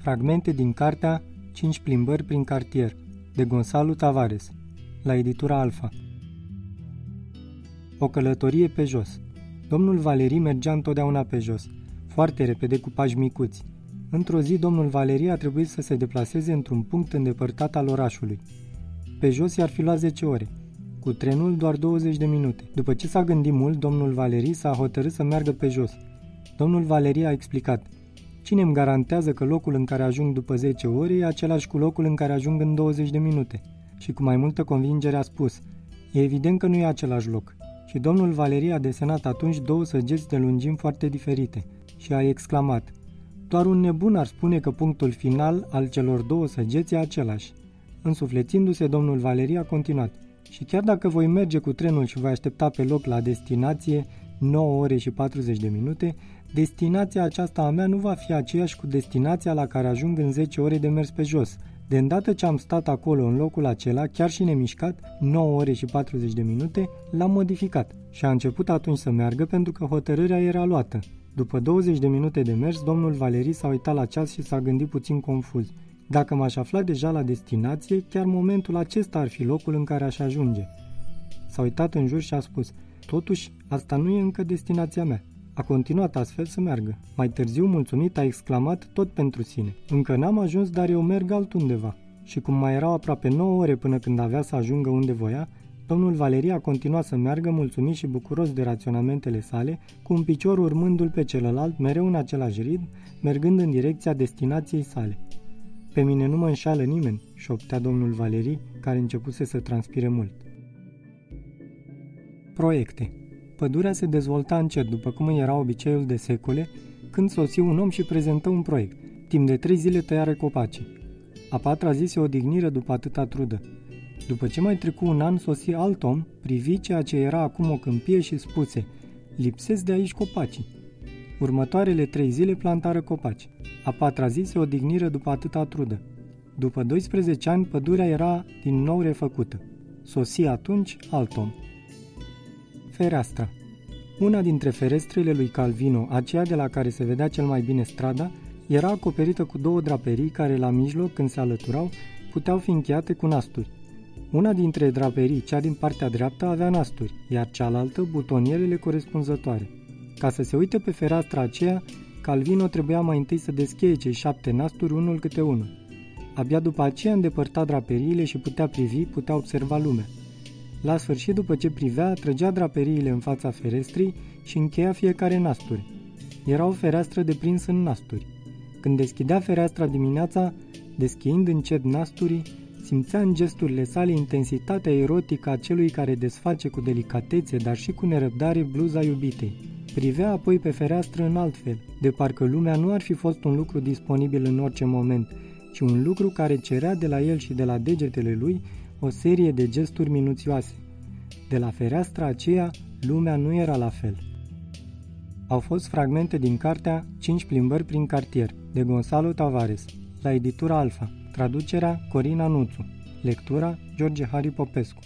Fragmente din cartea 5 plimbări prin cartier, de Gonzalo Tavares, la editura Alfa. O călătorie pe jos. Domnul Valerii mergea întotdeauna pe jos, foarte repede cu pași micuți. Într-o zi, domnul Valerii a trebuit să se deplaseze într-un punct îndepărtat al orașului. Pe jos i-ar fi luat 10 ore, cu trenul doar 20 de minute. După ce s-a gândit mult, domnul Valerii s-a hotărât să meargă pe jos. Domnul Valerii a explicat – Cine îmi garantează că locul în care ajung după 10 ore e același cu locul în care ajung în 20 de minute? Și cu mai multă convingere a spus, e evident că nu e același loc. Și domnul Valerie a desenat atunci două săgeți de lungimi foarte diferite și a exclamat, doar un nebun ar spune că punctul final al celor două săgeți e același. Însuflețindu-se, domnul Valerie a continuat, și chiar dacă voi merge cu trenul și voi aștepta pe loc la destinație 9 ore și 40 de minute, destinația aceasta a mea nu va fi aceeași cu destinația la care ajung în 10 ore de mers pe jos. De îndată ce am stat acolo în locul acela, chiar și nemișcat, 9 ore și 40 de minute, l-am modificat și a început atunci să meargă pentru că hotărârea era luată. După 20 de minute de mers, domnul Valerii s-a uitat la ceas și s-a gândit puțin confuz. Dacă m-aș afla deja la destinație, chiar momentul acesta ar fi locul în care aș ajunge. S-a uitat în jur și a spus, totuși, asta nu e încă destinația mea. A continuat astfel să meargă. Mai târziu, mulțumit, a exclamat tot pentru sine. Încă n-am ajuns, dar eu merg altundeva. Și cum mai erau aproape 9 ore până când avea să ajungă unde voia, domnul Valeria a continuat să meargă mulțumit și bucuros de raționamentele sale, cu un picior urmându-l pe celălalt, mereu în același ritm, mergând în direcția destinației sale. Pe mine nu mă înșală nimeni, șoptea domnul Valerii, care începuse să transpire mult. Proiecte Pădurea se dezvolta încet, după cum era obiceiul de secole, când sosi un om și prezentă un proiect. Timp de trei zile tăiare copacii. A patra zi se odigniră după atâta trudă. După ce mai trecu un an, sosi alt om, privi ceea ce era acum o câmpie și spuse Lipsesc de aici copacii. Următoarele trei zile plantară copaci. A patra zi se odigniră după atâta trudă. După 12 ani, pădurea era din nou refăcută. Sosi atunci alt om. Fereastra Una dintre ferestrele lui Calvino, aceea de la care se vedea cel mai bine strada, era acoperită cu două draperii care la mijloc, când se alăturau, puteau fi încheiate cu nasturi. Una dintre draperii, cea din partea dreaptă, avea nasturi, iar cealaltă butonierele corespunzătoare. Ca să se uite pe fereastra aceea, Calvino trebuia mai întâi să descheie cei șapte nasturi unul câte unul. Abia după aceea îndepărta draperiile și putea privi, putea observa lumea. La sfârșit, după ce privea, trăgea draperiile în fața ferestrii și încheia fiecare nasturi. Era o fereastră de prins în nasturi. Când deschidea fereastra dimineața, deschiind încet nasturii, simțea în gesturile sale intensitatea erotică a celui care desface cu delicatețe, dar și cu nerăbdare bluza iubitei. Privea apoi pe fereastră în alt fel, de parcă lumea nu ar fi fost un lucru disponibil în orice moment, ci un lucru care cerea de la el și de la degetele lui o serie de gesturi minuțioase. De la fereastra aceea, lumea nu era la fel. Au fost fragmente din cartea 5 plimbări prin cartier, de Gonzalo Tavares, la editura Alfa, traducerea Corina Nuțu, lectura George Hari Popescu.